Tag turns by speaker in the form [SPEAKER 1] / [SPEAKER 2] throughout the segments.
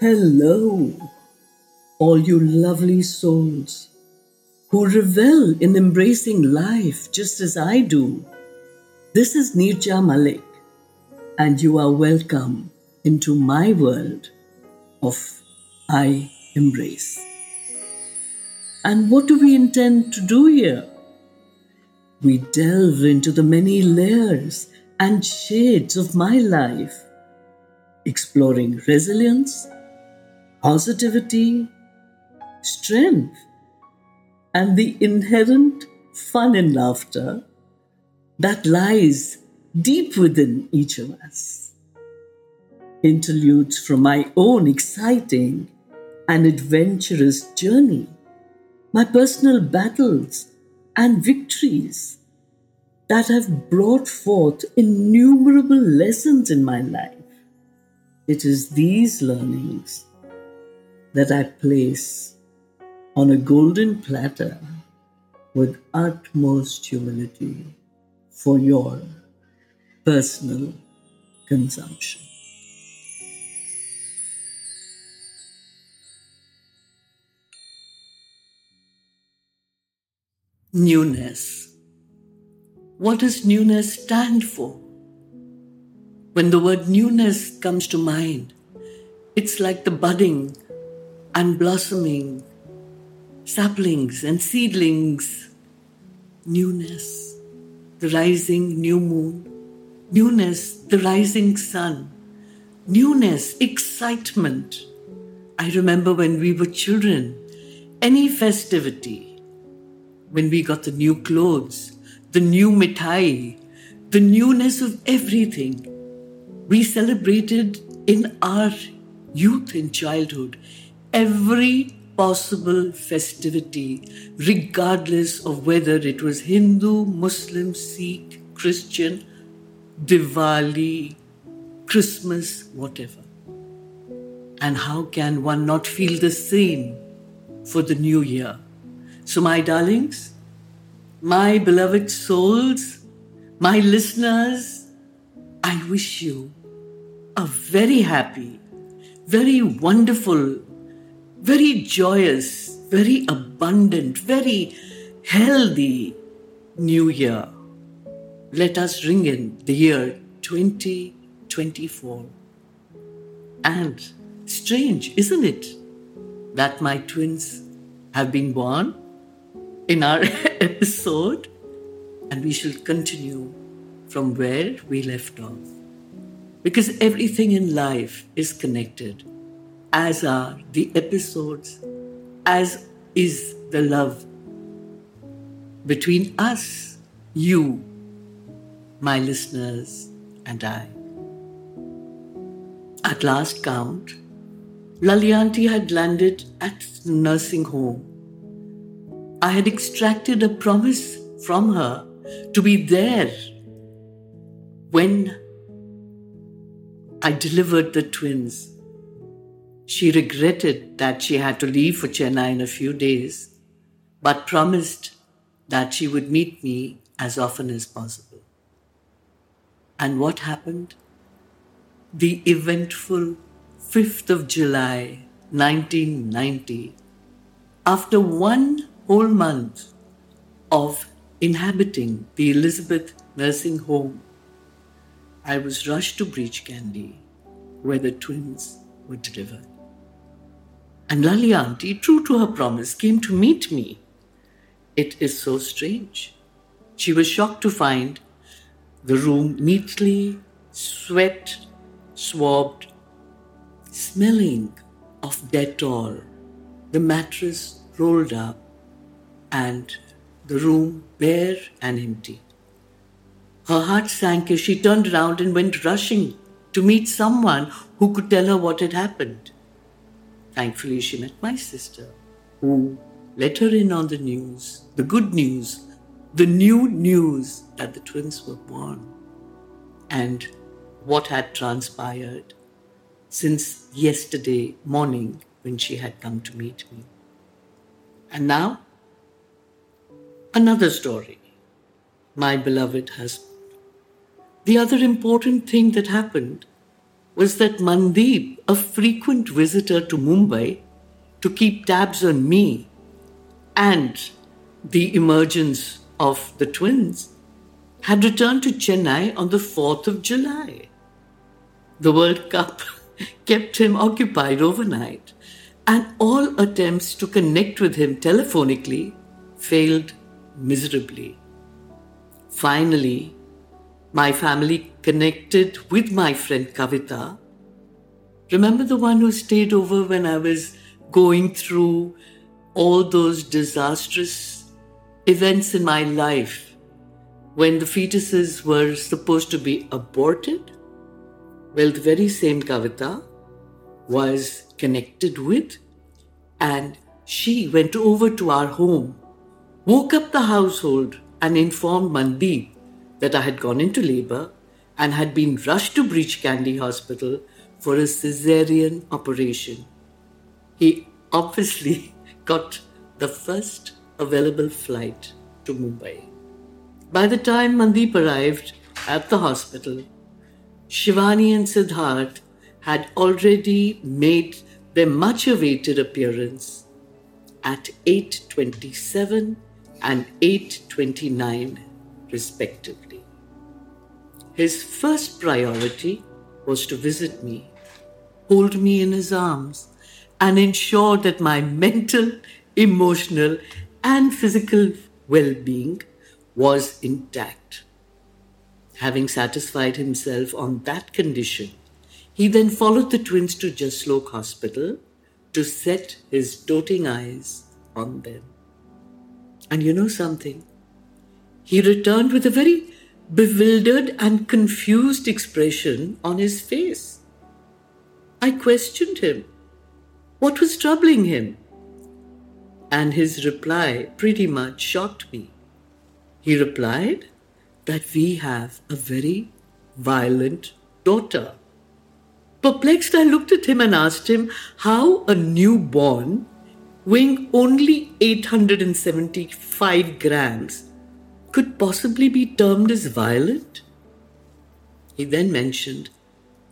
[SPEAKER 1] Hello, all you lovely souls who revel in embracing life just as I do. This is Neerja Malik, and you are welcome into my world of I Embrace. And what do we intend to do here? We delve into the many layers and shades of my life, exploring resilience positivity, strength, and the inherent fun and laughter that lies deep within each of us. Interludes from my own exciting and adventurous journey, my personal battles and victories that have brought forth innumerable lessons in my life. It is these learnings that I place on a golden platter with utmost humility for your personal consumption. Newness. What does newness stand for? When the word newness comes to mind, it's like the budding and blossoming, saplings and seedlings, newness, the rising new moon, newness, the rising sun, newness, excitement. I remember when we were children, any festivity, when we got the new clothes, the new mithai, the newness of everything, we celebrated in our youth and childhood every possible festivity, regardless of whether it was Hindu, Muslim, Sikh, Christian, Diwali, Christmas, whatever. And how can one not feel the same for the new year? So, my darlings, my beloved souls, my listeners, I wish you a very happy, very wonderful very joyous, very abundant, very healthy new year. Let us ring in the year 2024. And strange, isn't it, that my twins have been born in our episode, and we shall continue from where we left off. Because everything in life is connected as are the episodes, as is the love between us, you, my listeners, and I. At last count, Lali auntie had landed at the nursing home. I had extracted a promise from her to be there when I delivered the twins she regretted that she had to leave for Chennai in a few days, but promised that she would meet me as often as possible. And what happened? The eventful 5th of July 1990, after one whole month of inhabiting the Elizabeth nursing home, I was rushed to Breach Candy, where the twins were delivered. And Lali auntie, true to her promise, came to meet me. It is so strange. She was shocked to find the room neatly swept, swabbed, smelling of Dettol, the mattress rolled up, and the room bare and empty. Her heart sank as she turned around and went rushing to meet someone who could tell her what had happened. Thankfully, she met my sister, who let her in on the news, the good news, the new news that the twins were born, and what had transpired since yesterday morning when she had come to meet me. And now, another story. My beloved husband. The other important thing that happened was that Mandeep, a frequent visitor to Mumbai to keep tabs on me and the emergence of the twins, had returned to Chennai on the 4th of July. The World Cup kept him occupied overnight, and all attempts to connect with him telephonically failed miserably. Finally, my family connected with my friend Kavita. Remember the one who stayed over when I was going through all those disastrous events in my life when the fetuses were supposed to be aborted? Well, the very same Kavita was connected with, and she went over to our home, woke up the household, and informed Mandeep that I had gone into labor and had been rushed to Breach Candy Hospital for a caesarean operation. He obviously got the first available flight to Mumbai. By the time Mandeep arrived at the hospital, Shivani and Siddharth had already made their much awaited appearance at 8:27 and 8:29 respectively. His first priority was to visit me, hold me in his arms, and ensure that my mental, emotional, and physical well being was intact. Having satisfied himself on that condition, he then followed the twins to Jaslok Hospital to set his doting eyes on them. And you know something? He returned with a very bewildered and confused expression on his face. I questioned him. What was troubling him? And his reply pretty much shocked me. He replied that we have a very violent daughter. Perplexed, I looked at him and asked him how a newborn, weighing only 875 grams, could possibly be termed as violent? He then mentioned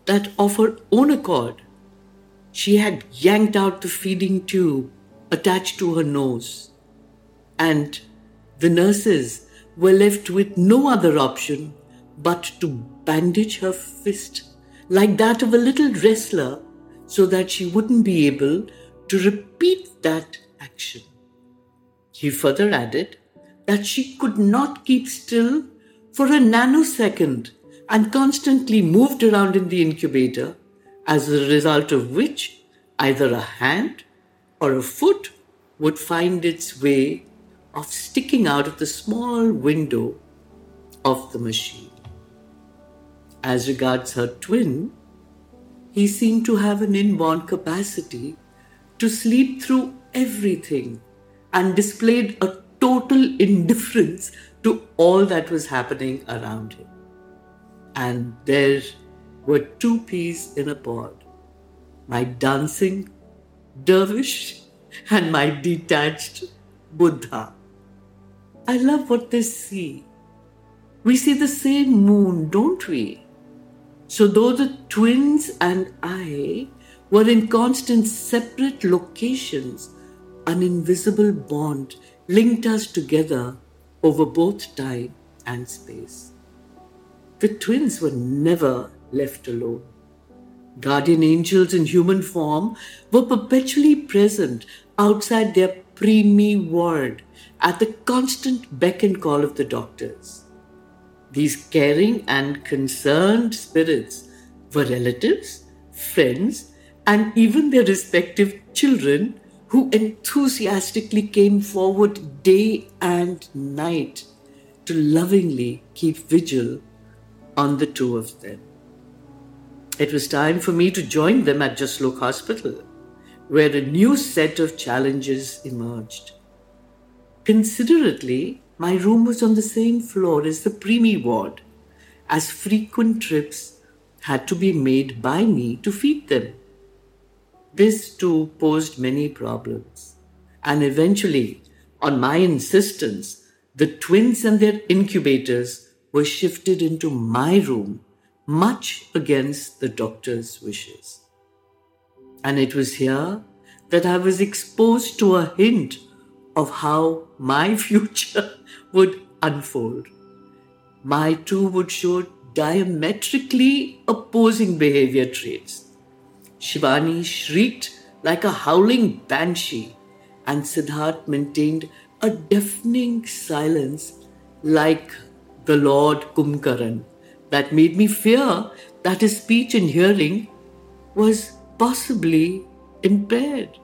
[SPEAKER 1] that of her own accord, she had yanked out the feeding tube attached to her nose, and the nurses were left with no other option but to bandage her fist like that of a little wrestler so that she wouldn't be able to repeat that action. He further added that she could not keep still for a nanosecond and constantly moved around in the incubator, as a result of which either a hand or a foot would find its way of sticking out of the small window of the machine. As regards her twin, he seemed to have an inborn capacity to sleep through everything and displayed a total indifference to all that was happening around him. And there were two peas in a pod my dancing dervish and my detached Buddha. I love what they see. We see the same moon, don't we? So, though the twins and I were in constant separate locations, an invisible bond linked us together over both time and space. The twins were never left alone. Guardian angels in human form were perpetually present outside their preemie ward at the constant beck and call of the doctors. These caring and concerned spirits were relatives, friends, and even their respective children who enthusiastically came forward day and night to lovingly keep vigil on the two of them. It was time for me to join them at Jaslok Hospital, where a new set of challenges emerged. Considerately, my room was on the same floor as the preemie ward, as frequent trips had to be made by me to feed them. This too posed many problems. And eventually, on my insistence, the twins and their incubators were shifted into my room, much against the doctor's wishes. And it was here that I was exposed to a hint of how my future would unfold. My two would show diametrically opposing behavior traits. Shivani shrieked like a howling banshee, and Siddharth maintained a deafening silence like the Lord Kumbhkaran that made me fear that his speech and hearing was possibly impaired.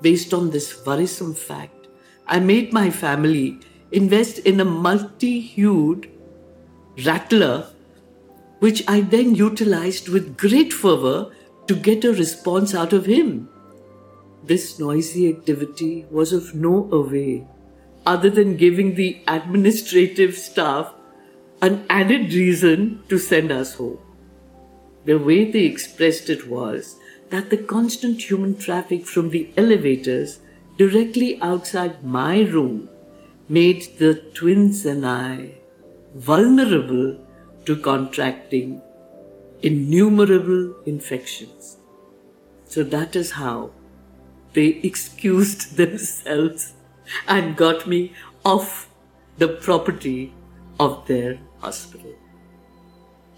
[SPEAKER 1] Based on this worrisome fact, I made my family invest in a multi hued rattler, which I then utilized with great fervor to get a response out of him. This noisy activity was of no avail other than giving the administrative staff an added reason to send us home. The way they expressed it was that the constant human traffic from the elevators directly outside my room made the twins and I vulnerable to contracting innumerable infections. So that is how they excused themselves and got me off the property of their hospital.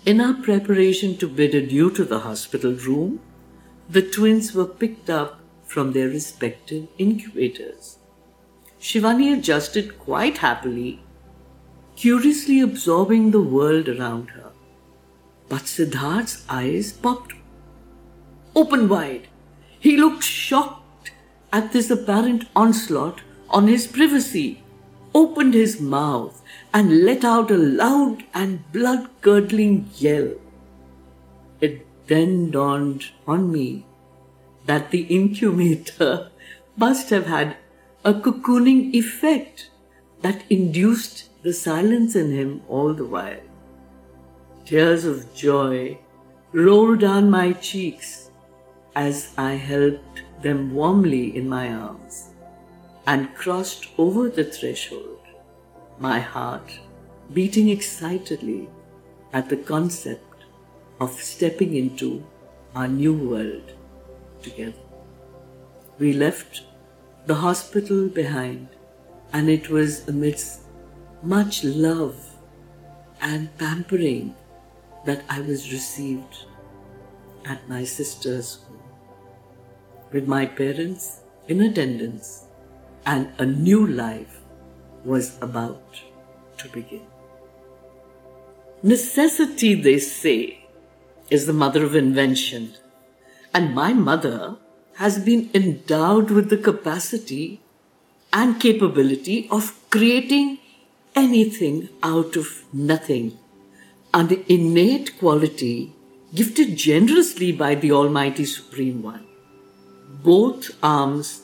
[SPEAKER 1] In our preparation to bid adieu to the hospital room, the twins were picked up from their respective incubators. Shivani adjusted quite happily, curiously absorbing the world around her. But Siddharth's eyes popped open wide. He looked shocked at this apparent onslaught on his privacy, opened his mouth, and let out a loud and blood curdling yell. It then dawned on me that the incubator must have had a cocooning effect that induced the silence in him all the while. Tears of joy rolled down my cheeks as I helped them warmly in my arms and crossed over the threshold, my heart beating excitedly at the concept of stepping into our new world together. We left the hospital behind, and it was amidst much love and pampering that I was received at my sister's home, with my parents in attendance and a new life was about to begin. Necessity, they say, is the mother of invention, and my mother has been endowed with the capacity and capability of creating anything out of nothing, an innate quality gifted generously by the Almighty Supreme One. Both arms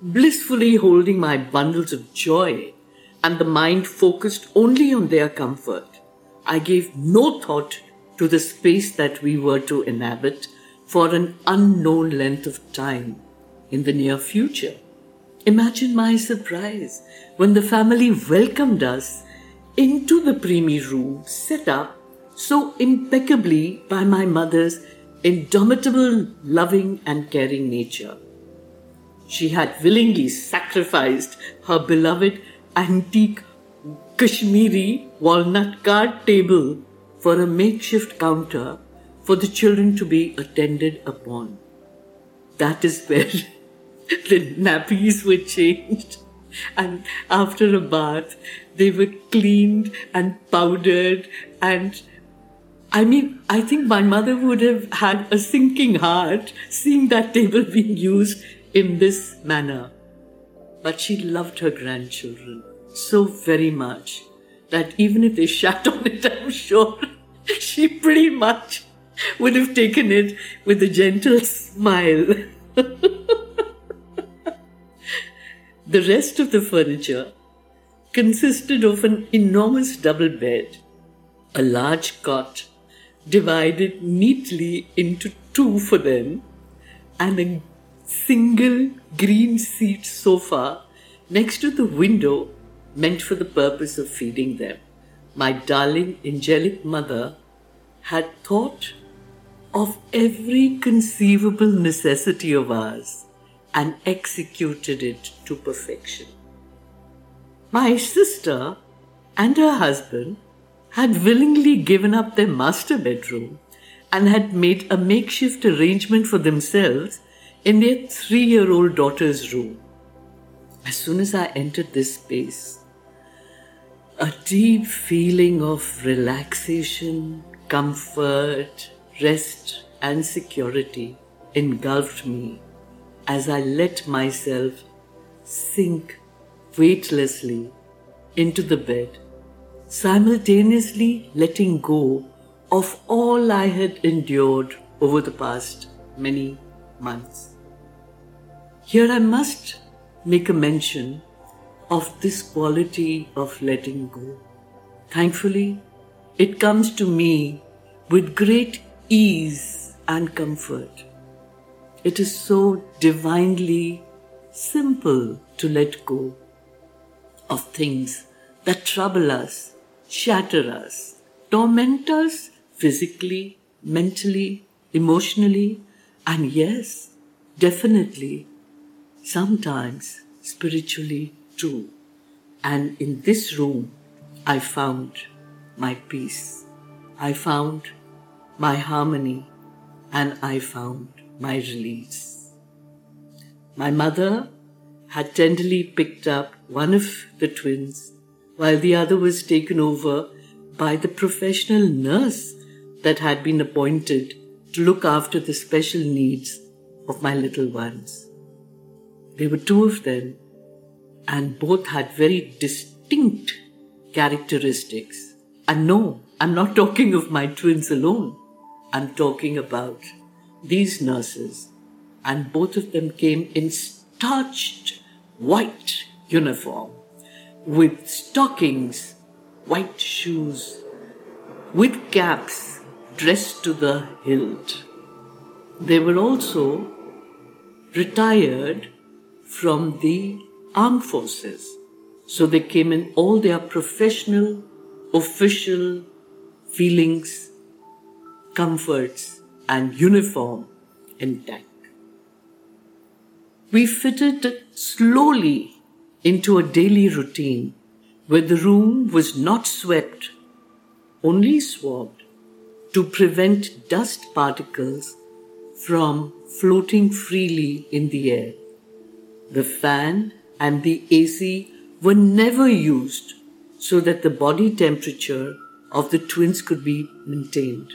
[SPEAKER 1] blissfully holding my bundles of joy and the mind focused only on their comfort, I gave no thought to the space that we were to inhabit for an unknown length of time in the near future. Imagine my surprise when the family welcomed us into the preemie room set up so impeccably by my mother's indomitable, loving, and caring nature. She had willingly sacrificed her beloved antique Kashmiri walnut card table for a makeshift counter for the children to be attended upon. That is where the nappies were changed, and after a bath, they were cleaned and powdered. And I mean, I think my mother would have had a sinking heart seeing that table being used in this manner. But she loved her grandchildren so very much that even if they shat on it, I'm sure she pretty much would have taken it with a gentle smile. the rest of the furniture consisted of an enormous double bed, a large cot divided neatly into two for them, and a single green seat sofa next to the window meant for the purpose of feeding them. my darling angelic mother had thought of every conceivable necessity of ours and executed it to perfection. My sister and her husband had willingly given up their master bedroom and had made a makeshift arrangement for themselves in their three year old daughter's room. As soon as I entered this space, a deep feeling of relaxation, comfort, rest, and security engulfed me as I let myself sink weightlessly into the bed, simultaneously letting go of all I had endured over the past many months. Here I must make a mention of this quality of letting go. Thankfully, it comes to me with great ease and comfort. It is so divinely simple to let go of things that trouble us, shatter us, torment us physically, mentally, emotionally, and yes, definitely, sometimes spiritually too. And in this room, I found my peace. I found my harmony and I found my release. My mother had tenderly picked up one of the twins while the other was taken over by the professional nurse that had been appointed to look after the special needs of my little ones. There were two of them, and both had very distinct characteristics. And no, I'm not talking of my twins alone. I'm talking about these nurses, and both of them came in starched white uniform with stockings, white shoes, with caps dressed to the hilt. They were also retired from the armed forces. So they came in all their professional, official feelings, comforts, and uniform intact. We fitted slowly into a daily routine where the room was not swept, only swabbed to prevent dust particles from floating freely in the air. The fan and the AC were never used so that the body temperature of the twins could be maintained.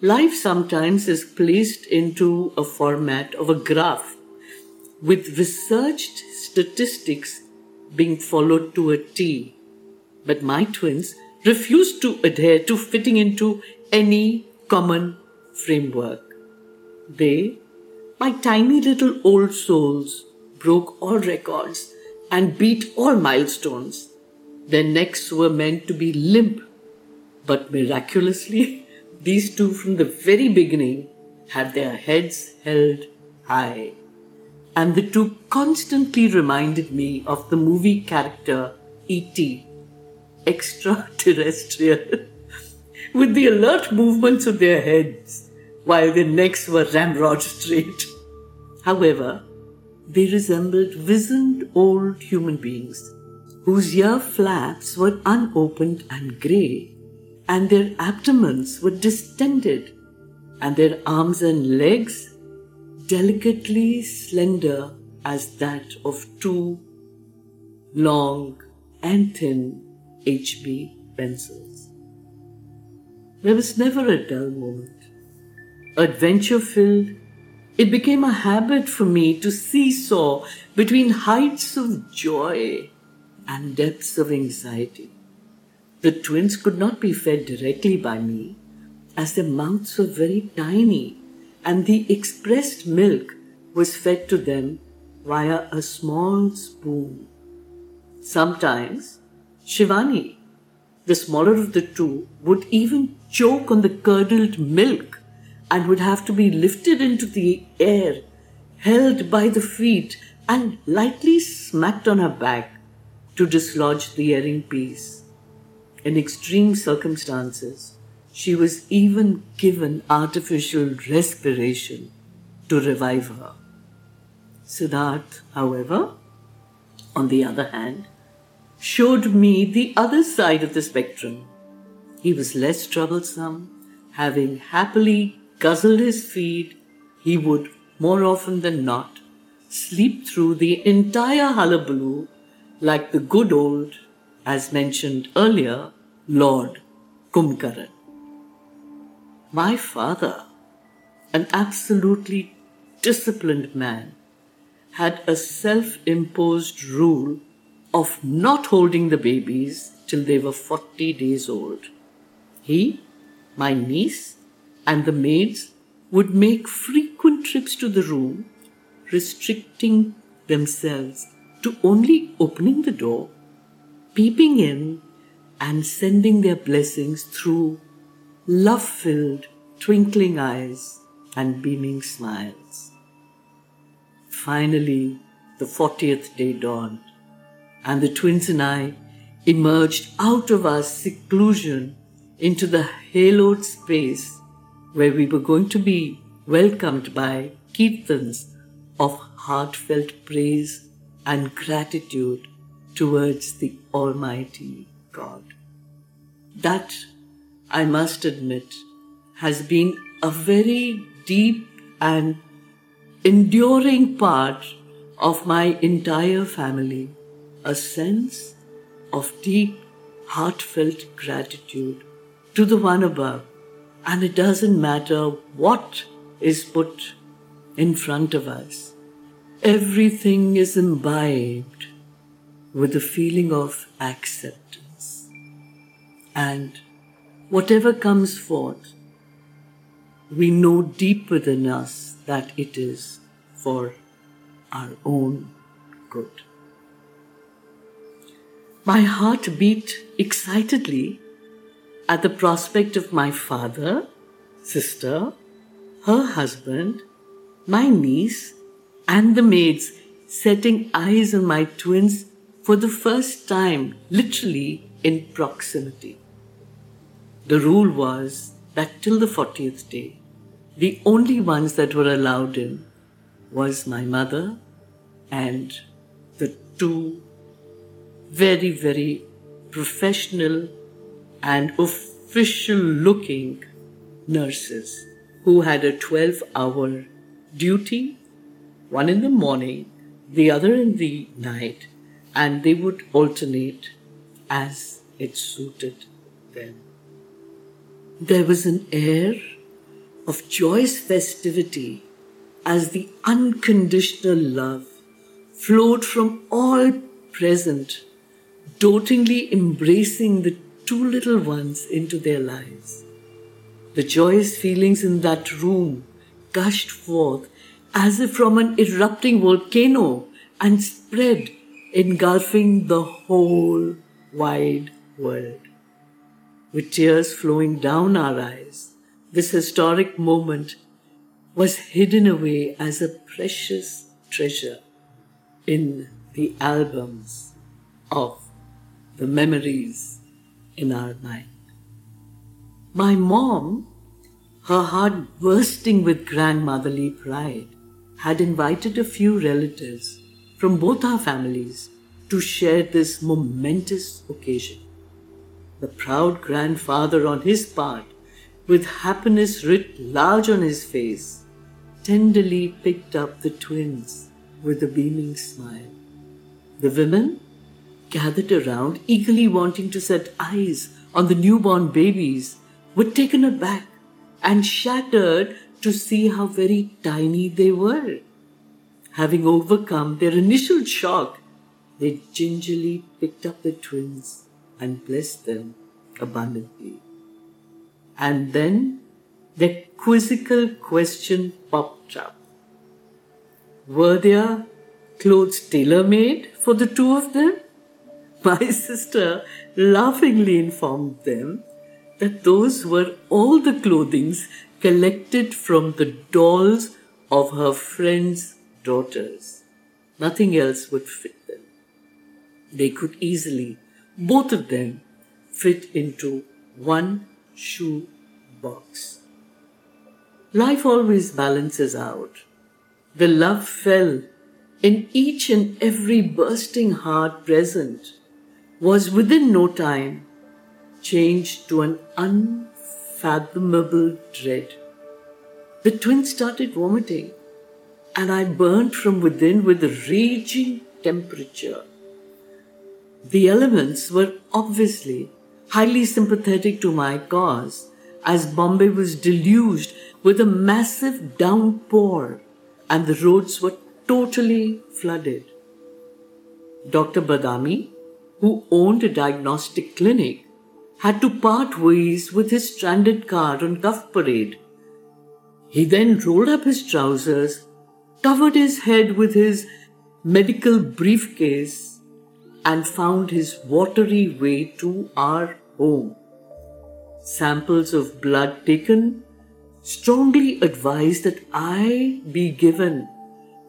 [SPEAKER 1] Life sometimes is placed into a format of a graph with researched statistics being followed to a T. But my twins refused to adhere to fitting into any common framework. They, my tiny little old souls, broke all records and beat all milestones. Their necks were meant to be limp, but miraculously, these two from the very beginning had their heads held high. And the two constantly reminded me of the movie character E.T., extraterrestrial, with the alert movements of their heads while their necks were ramrod straight. However, they resembled wizened old human beings whose ear flaps were unopened and grey and their abdomens were distended, and their arms and legs delicately slender as that of two long and thin HB pencils. There was never a dull moment. Adventure filled, it became a habit for me to seesaw between heights of joy and depths of anxiety. The twins could not be fed directly by me, as their mouths were very tiny, and the expressed milk was fed to them via a small spoon. Sometimes Shivani, the smaller of the two, would even choke on the curdled milk and would have to be lifted into the air, held by the feet, and lightly smacked on her back to dislodge the erring piece. in extreme circumstances, she was even given artificial respiration to revive her. Siddharth, however, on the other hand, showed me the other side of the spectrum. He was less troublesome, having happily guzzled his feed, he would, more often than not, sleep through the entire hullabaloo like the good old, as mentioned earlier, Lord Kumbhkaran. My father, an absolutely disciplined man, had a self imposed rule of not holding the babies till they were 40 days old. He, my niece, and the maids would make frequent trips to the room, restricting themselves to only opening the door, peeping in, and sending their blessings through love filled, twinkling eyes and beaming smiles. Finally, the 40th day dawned, and the twins and I emerged out of our seclusion into the haloed space where we were going to be welcomed by kirtans of heartfelt praise and gratitude towards the Almighty God. That, I must admit, has been a very deep and enduring part of my entire family, a sense of deep, heartfelt gratitude to the one above. And it doesn't matter what is put in front of us, everything is imbibed with a feeling of acceptance. And whatever comes forth, we know deep within us that it is for our own good. My heart beat excitedly at the prospect of my father, sister, her husband, my niece, and the maids setting eyes on my twins for the first time, literally in proximity. The rule was that till the 40th day, the only ones that were allowed in was my mother and the two very, very professional and official looking nurses who had a 12 hour duty, one in the morning, the other in the night, and they would alternate as it suited them. There was an air of joyous festivity as the unconditional love flowed from all present, dotingly embracing the two little ones into their lives. The joyous feelings in that room gushed forth as if from an erupting volcano and spread, engulfing the whole wide world. With tears flowing down our eyes, this historic moment was hidden away as a precious treasure in the albums of the memories in our mind. My mom, her heart bursting with grandmotherly pride, had invited a few relatives from both our families to share this momentous occasion. The proud grandfather, on his part, with happiness writ large on his face, tenderly picked up the twins with a beaming smile. The women gathered around, eagerly wanting to set eyes on the newborn babies, were taken aback and shattered to see how very tiny they were. Having overcome their initial shock, they gingerly picked up the twins and blessed them abundantly. And then the quizzical question popped up. Were there clothes tailor made for the two of them? My sister laughingly informed them that those were all the clothings collected from the dolls of her friends' daughters. Nothing else would fit them. They could easily, both of them, fit into one shoe box. Life always balances out. The love fell in each and every bursting heart present was within no time changed to an unfathomable dread. The twins started vomiting, and I burned from within with a raging temperature. The elements were obviously highly sympathetic to my cause, as Bombay was deluged with a massive downpour and the roads were totally flooded. Dr. Badami, who owned a diagnostic clinic, had to part ways with his stranded car on Cuff Parade. He then rolled up his trousers, covered his head with his medical briefcase, and found his watery way to our home. Samples of blood taken strongly advised that I be given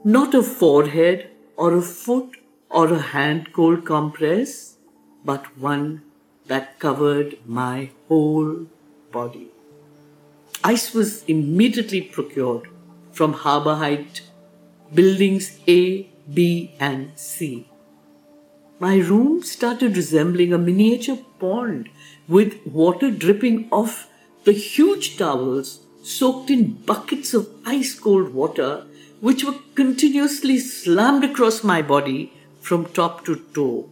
[SPEAKER 1] not a forehead or a foot or a hand cold compress, but one that covered my whole body. Ice was immediately procured from Harbour Height buildings A, B, and C. My room started resembling a miniature pond with water dripping off the huge towels soaked in buckets of ice cold water which were continuously slammed across my body from top to toe.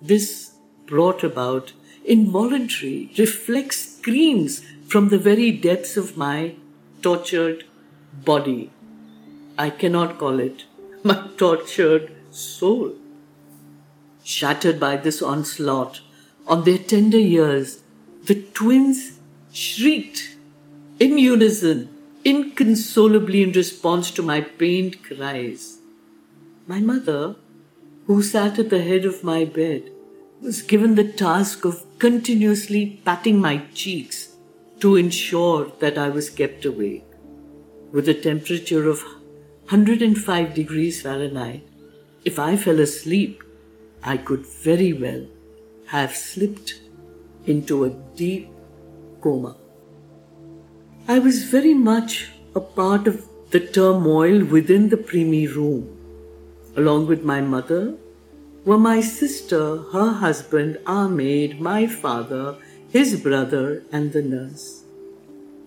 [SPEAKER 1] This brought about involuntary reflex screams from the very depths of my tortured body. I cannot call it my tortured soul. Shattered by this onslaught on their tender years, the twins shrieked in unison inconsolably in response to my pained cries. My mother, who sat at the head of my bed, was given the task of continuously patting my cheeks to ensure that I was kept awake. With a temperature of 105 degrees Fahrenheit, if I fell asleep, I could very well have slipped into a deep coma. I was very much a part of the turmoil within the preemie room. Along with my mother were my sister, her husband, our maid, my father, his brother, and the nurse.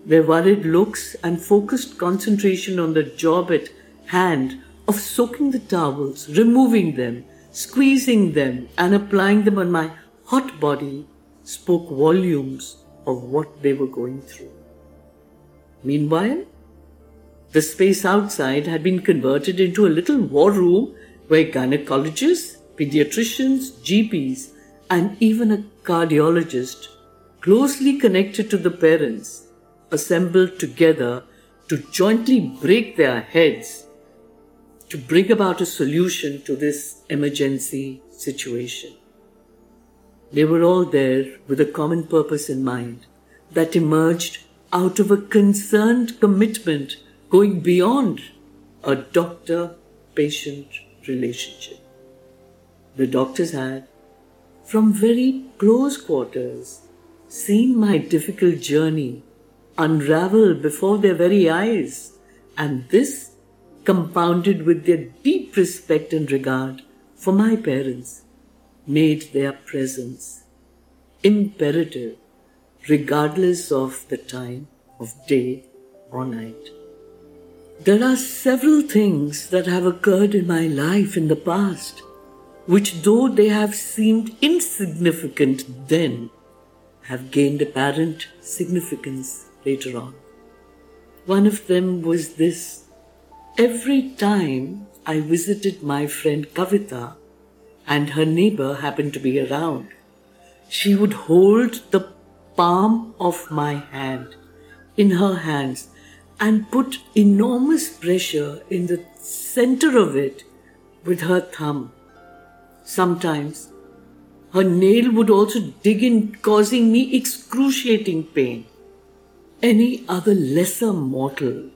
[SPEAKER 1] Their worried looks and focused concentration on the job at hand of soaking the towels, removing them, squeezing them, and applying them on my hot body spoke volumes of what they were going through. Meanwhile, the space outside had been converted into a little war room where gynecologists, pediatricians, GPs, and even a cardiologist, closely connected to the parents, assembled together to jointly break their heads to bring about a solution to this emergency situation. They were all there with a common purpose in mind that emerged out of a concerned commitment going beyond a doctor patient relationship. The doctors had, from very close quarters, seen my difficult journey unravel before their very eyes, and this, compounded with their deep respect and regard for my parents, made their presence imperative regardless of the time of day or night. There are several things that have occurred in my life in the past, which, though they have seemed insignificant then, have gained apparent significance later on. One of them was this. Every time I visited my friend Kavita and her neighbor happened to be around, she would hold the palm of my hand in her hands and put enormous pressure in the center of it with her thumb. Sometimes her nail would also dig in, causing me excruciating pain. Any other lesser mortal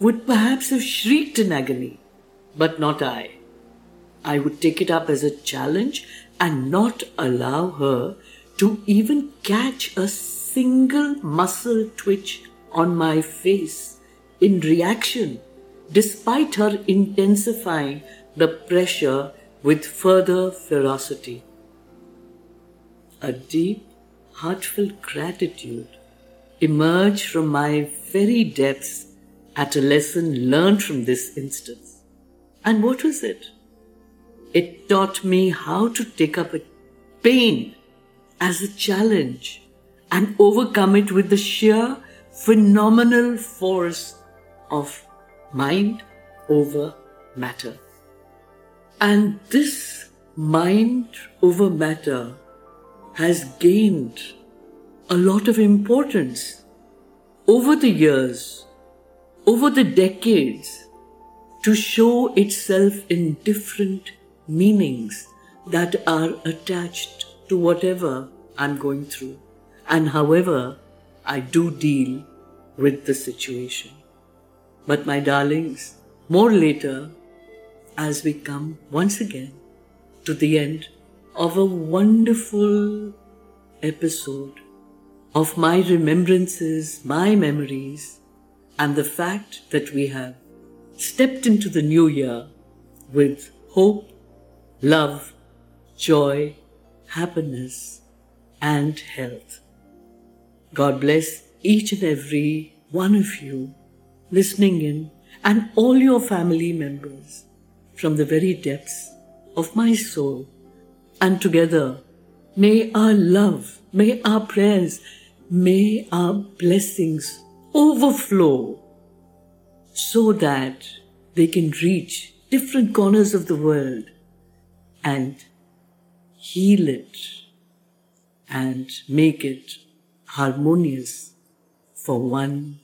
[SPEAKER 1] would perhaps have shrieked in agony, but not I. I would take it up as a challenge and not allow her to even catch a single muscle twitch on my face in reaction, despite her intensifying the pressure with further ferocity. A deep, heartfelt gratitude emerged from my very depths at a lesson learned from this instance. And what was it? It taught me how to take up a pain as a challenge and overcome it with the sheer phenomenal force of mind over matter. And this mind over matter has gained a lot of importance over the years, over the decades, to show itself in different meanings that are attached to whatever I'm going through and however I do deal with the situation. But my darlings, more later, as we come once again to the end of a wonderful episode of my remembrances, my memories, and the fact that we have stepped into the new year with hope, love, joy, happiness, and health. God bless each and every one of you listening in and all your family members from the very depths of my soul. And together, may our love, may our prayers, May our blessings overflow so that they can reach different corners of the world and heal it and make it harmonious for one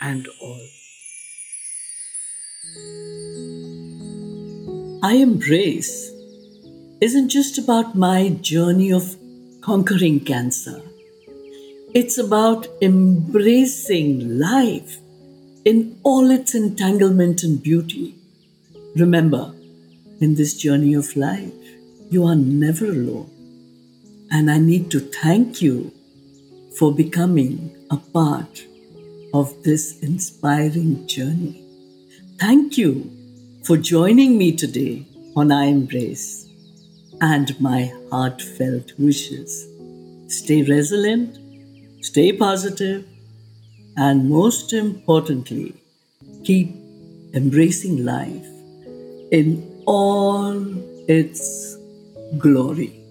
[SPEAKER 1] and all. I Embrace isn't just about my journey of conquering cancer it's about embracing life in all its entanglement and beauty. Remember, in this journey of life, you are never alone. And I need to thank you for becoming a part of this inspiring journey. Thank you for joining me today on I Embrace and my heartfelt wishes. Stay resilient stay positive, and most importantly, keep embracing life in all its glory.